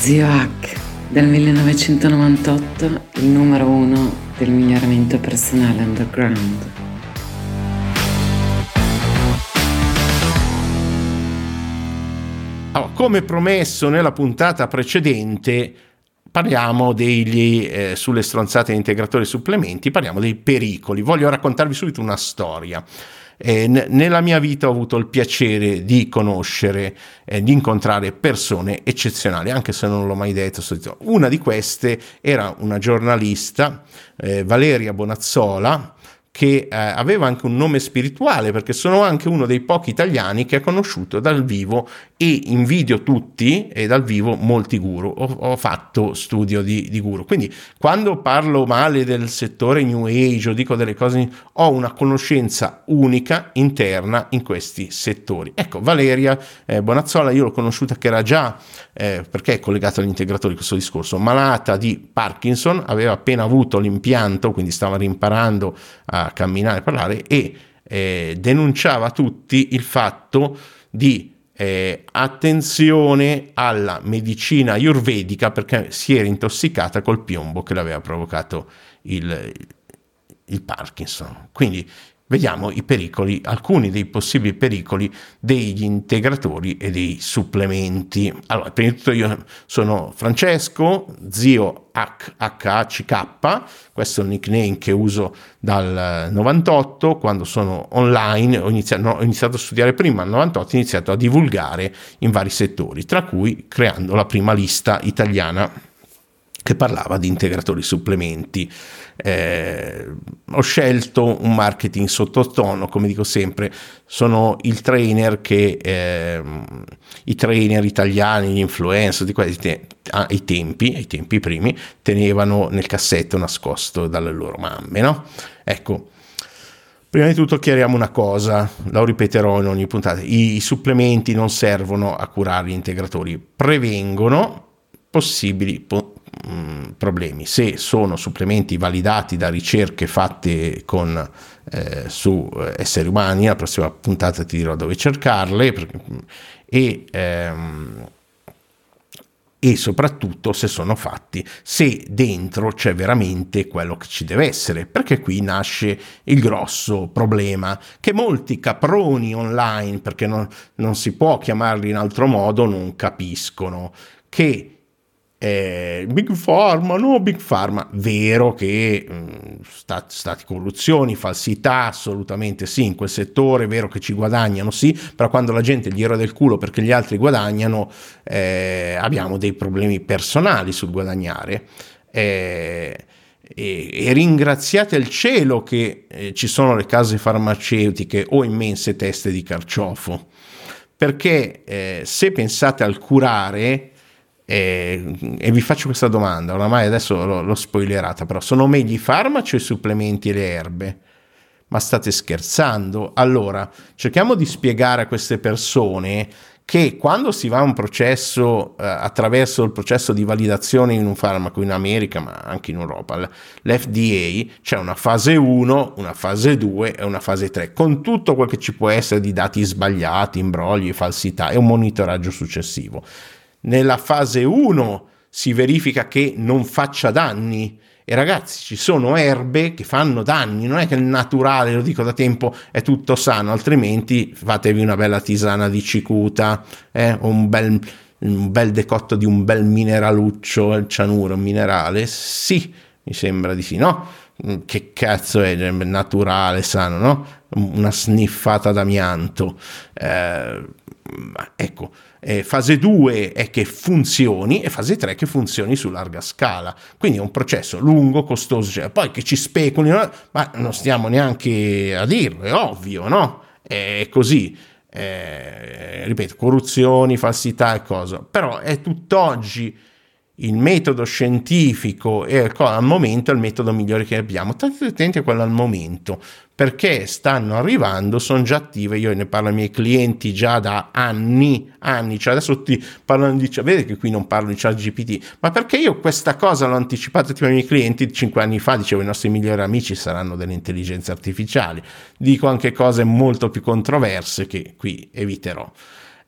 Zio Hack del 1998, il numero uno del miglioramento personale underground. Allora, come promesso nella puntata precedente, parliamo degli, eh, sulle stronzate integratori supplementi, parliamo dei pericoli. Voglio raccontarvi subito una storia. Eh, n- nella mia vita ho avuto il piacere di conoscere, eh, di incontrare persone eccezionali, anche se non l'ho mai detto. Una di queste era una giornalista, eh, Valeria Bonazzola, che eh, aveva anche un nome spirituale perché sono anche uno dei pochi italiani che ha conosciuto dal vivo e invidio tutti e dal vivo molti guru. Ho, ho fatto studio di, di, guru. Quindi quando parlo male del settore New Age o dico delle cose, ho una conoscenza unica interna in questi settori. Ecco, Valeria eh, Bonazzola, io l'ho conosciuta che era già, eh, perché è collegata agli integratori questo discorso, malata di Parkinson, aveva appena avuto l'impianto, quindi stava rimparando a camminare e parlare e eh, denunciava tutti il fatto di eh, attenzione alla medicina ayurvedica perché si era intossicata col piombo che le aveva provocato il, il Parkinson. Quindi vediamo i pericoli, alcuni dei possibili pericoli degli integratori e dei supplementi. Allora, prima di tutto io sono Francesco, zio HHCK, questo è il nickname che uso dal 98, quando sono online, ho iniziato, no, ho iniziato a studiare prima, nel 98 ho iniziato a divulgare in vari settori, tra cui creando la prima lista italiana che parlava di integratori supplementi. Eh, ho scelto un marketing sottotono, come dico sempre, sono il trainer che eh, i trainer italiani, gli influencer di quei te- ai tempi, ai tempi primi, tenevano nel cassetto nascosto dalle loro mamme, no? Ecco, Prima di tutto chiariamo una cosa, lo ripeterò in ogni puntata, i, i supplementi non servono a curare gli integratori, prevengono possibili po- Mm, problemi. Se sono supplementi validati da ricerche fatte con, eh, su eh, esseri umani, la prossima puntata ti dirò dove cercarle perché, e, ehm, e soprattutto se sono fatti, se dentro c'è veramente quello che ci deve essere, perché qui nasce il grosso problema che molti caproni online, perché non, non si può chiamarli in altro modo, non capiscono che eh, Big Pharma, no Big Pharma, vero che mh, mm, stat, stati corruzioni, falsità, assolutamente sì, in quel settore, vero che ci guadagnano, sì, però quando la gente gli rode il culo perché gli altri guadagnano, eh, abbiamo dei problemi personali sul guadagnare. Eh, e, e, ringraziate il cielo che eh, ci sono le case farmaceutiche o immense teste di carciofo, perché eh, se pensate al curare, e, e, vi faccio questa domanda, oramai adesso l'ho, l'ho spoilerata, però sono meglio i farmaci o i supplementi e le erbe? Ma state scherzando? Allora, cerchiamo di spiegare a queste persone che quando si va a un processo eh, attraverso il processo di validazione in un farmaco in America, ma anche in Europa, l'FDA c'è una fase 1, una fase 2 e una fase 3, con tutto quel che ci può essere di dati sbagliati, imbrogli, falsità e un monitoraggio successivo. Nella fase 1 si verifica che non faccia danni. E ragazzi, ci sono erbe che fanno danni, non è che il naturale, lo dico da tempo, è tutto sano, altrimenti fatevi una bella tisana di cicuta, eh, un bel, un bel decotto di un bel mineraluccio, il cianuro, un minerale, sì, mi sembra di sì, no? Che cazzo è naturale, sano, no? Una sniffata d'amianto. Eh, ecco, eh, fase 2 è che funzioni e fase 3 che funzioni su larga scala. Quindi è un processo lungo, costoso, cioè, poi che ci speculino, ma non stiamo neanche a dirlo, è ovvio, no? È così. Eh, ripeto, corruzioni, falsità e cosa. Però è tutt'oggi il metodo scientifico e al momento è il metodo migliore che abbiamo. State attenti a quello al momento, perché stanno arrivando, sono già attive, io ne parlo ai miei clienti già da anni, anni, cioè adesso ti parlano di, cioè, vedete che qui non parlo di chat ma perché io questa cosa l'ho anticipata ai miei clienti cinque anni fa, dicevo i nostri migliori amici saranno delle intelligenze artificiali, dico anche cose molto più controverse che qui eviterò.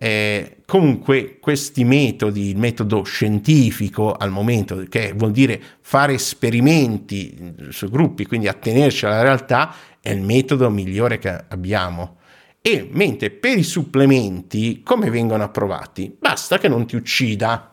Eh, comunque questi metodi, il metodo scientifico al momento, che vuol dire fare esperimenti su gruppi, quindi attenerci alla realtà, è il metodo migliore che abbiamo. E mentre per i supplementi, come vengono approvati? Basta che non ti uccida.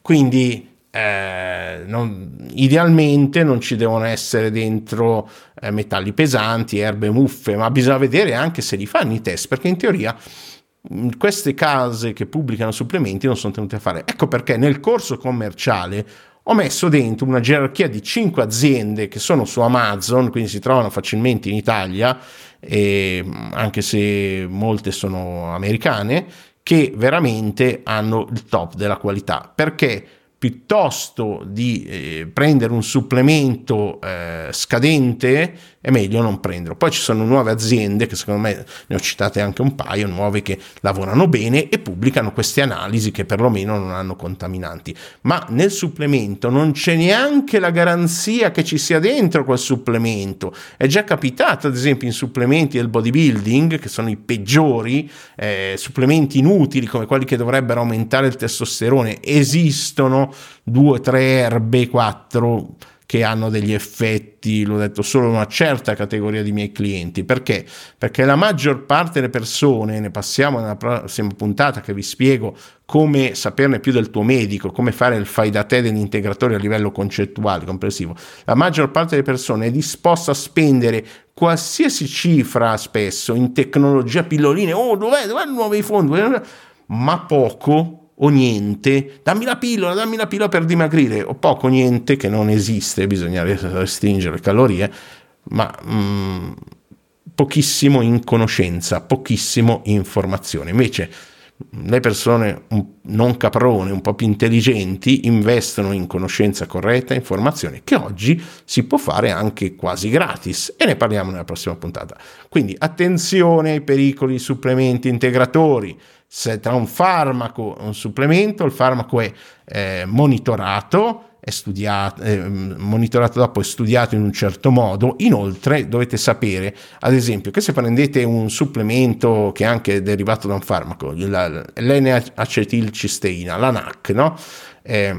Quindi eh, non, idealmente non ci devono essere dentro eh, metalli pesanti, erbe muffe, ma bisogna vedere anche se li fanno i test, perché in teoria queste case che pubblicano supplementi non sono tenute a fare. Ecco perché nel corso commerciale ho messo dentro una gerarchia di 5 aziende che sono su Amazon, quindi si trovano facilmente in Italia, anche se molte sono americane, che veramente hanno il top della qualità. Perché? piuttosto di eh, prendere un supplemento eh, scadente è meglio non prenderlo. Poi ci sono nuove aziende che secondo me ne ho citate anche un paio, nuove che lavorano bene e pubblicano queste analisi che perlomeno non hanno contaminanti. Ma nel supplemento non c'è neanche la garanzia che ci sia dentro quel supplemento. È già capitato ad esempio in supplementi del bodybuilding che sono i peggiori, eh, supplementi inutili come quelli che dovrebbero aumentare il testosterone, esistono due, tre erbe, quattro che hanno degli effetti, l'ho detto, solo una certa categoria di miei clienti. Perché? Perché la maggior parte delle persone, ne passiamo nella prossima puntata che vi spiego come saperne più del tuo medico, come fare il fai da te dell'integratore a livello concettuale, complessivo. La maggior parte delle persone è disposta a spendere qualsiasi cifra spesso in tecnologia pilloline, oh dov'è, dov'è il nuovo fondi, ma poco o niente, dammi la pillola, dammi la pillola per dimagrire, o poco o niente che non esiste, bisogna restringere calorie, ma mm, pochissimo in conoscenza, pochissimo informazione. Invece le persone non caprone, un po' più intelligenti, investono in conoscenza corretta, informazione che oggi si può fare anche quasi gratis e ne parliamo nella prossima puntata. Quindi attenzione ai pericoli supplementi integratori se tra un farmaco e un supplemento, il farmaco è eh, monitorato, è studiato, eh, monitorato dopo è studiato in un certo modo. Inoltre dovete sapere, ad esempio, che se prendete un supplemento che è anche derivato da un farmaco, l'N-acetilcisteina, la NAC, no? Eh,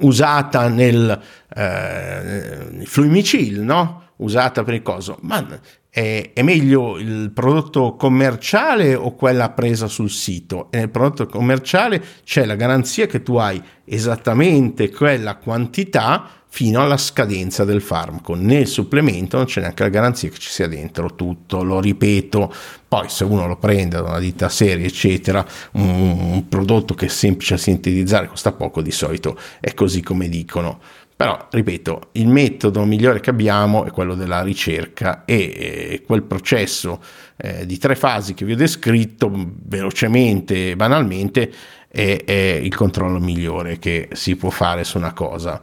usata nel eh, fluimicil, no? usata per il coso, ma è, è, meglio il prodotto commerciale o quella presa sul sito? E nel prodotto commerciale c'è la garanzia che tu hai esattamente quella quantità fino alla scadenza del farmaco. Nel supplemento non c'è neanche la garanzia che ci sia dentro tutto, lo ripeto. Poi se uno lo prende da una ditta seria, eccetera, un, un prodotto che è semplice a sintetizzare costa poco, di solito è così come dicono. Però, ripeto, il metodo migliore che abbiamo è quello della ricerca e eh, quel processo eh, di tre fasi che vi ho descritto velocemente e banalmente è, è il controllo migliore che si può fare su una cosa.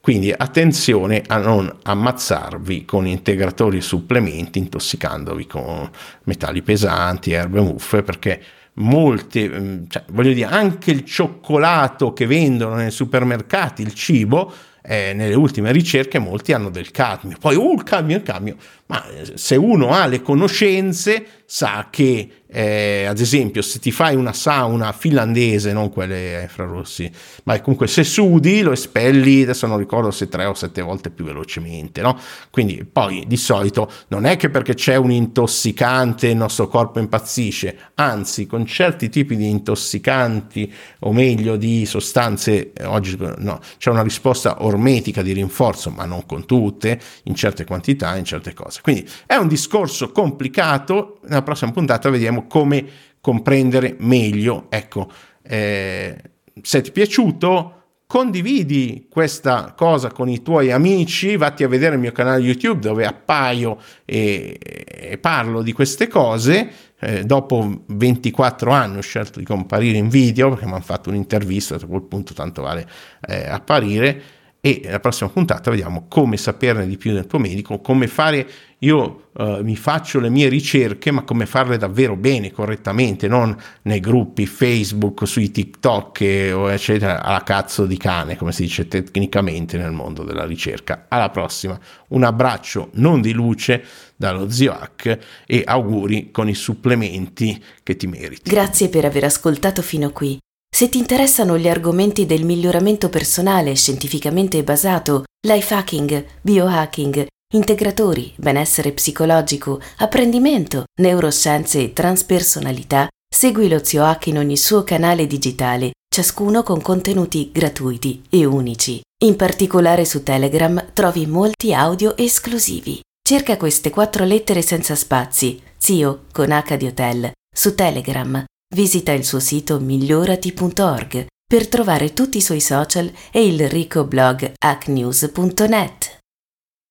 Quindi attenzione a non ammazzarvi con integratori e supplementi intossicandovi con metalli pesanti, erbe muffe, perché molte, mm, cioè, voglio dire, anche il cioccolato che vendono nei supermercati, il cibo, eh, nelle ultime ricerche molti hanno del cadmio. Poi, oh, il cadmio, il cadmio. Ma eh, se uno ha le conoscenze, sa che eh, ad esempio se ti fai una sauna finlandese, non quelle infrarossi, ma comunque se sudi lo espelli, adesso non ricordo se tre o sette volte più velocemente, no? Quindi poi di solito non è che perché c'è un intossicante il nostro corpo impazzisce, anzi con certi tipi di intossicanti o meglio di sostanze, oggi no, c'è una risposta ormetica di rinforzo, ma non con tutte, in certe quantità, in certe cose. Quindi è un discorso complicato, nella prossima puntata vediamo come comprendere meglio. Ecco, eh, se ti è piaciuto, condividi questa cosa con i tuoi amici, vatti a vedere il mio canale YouTube dove appaio e, e parlo di queste cose. Eh, dopo 24 anni ho scelto di comparire in video perché mi hanno fatto un'intervista, a quel punto tanto vale eh, apparire e nella prossima puntata vediamo come saperne di più del tuo medico, come fare, io uh, mi faccio le mie ricerche, ma come farle davvero bene, correttamente, non nei gruppi Facebook, sui TikTok eccetera, alla cazzo di cane, come si dice tecnicamente nel mondo della ricerca. Alla prossima, un abbraccio non di luce dallo zio Hack e auguri con i supplementi che ti meriti. Grazie per aver ascoltato fino qui. Se ti interessano gli argomenti del miglioramento personale scientificamente basato, life hacking, biohacking, integratori, benessere psicologico, apprendimento, neuroscienze e transpersonalità, segui lo Zio Hack in ogni suo canale digitale, ciascuno con contenuti gratuiti e unici. In particolare su Telegram trovi molti audio esclusivi. Cerca queste quattro lettere senza spazi, Zio con H di Hotel, su Telegram Visita il suo sito migliorati.org per trovare tutti i suoi social e il ricco blog hacknews.net.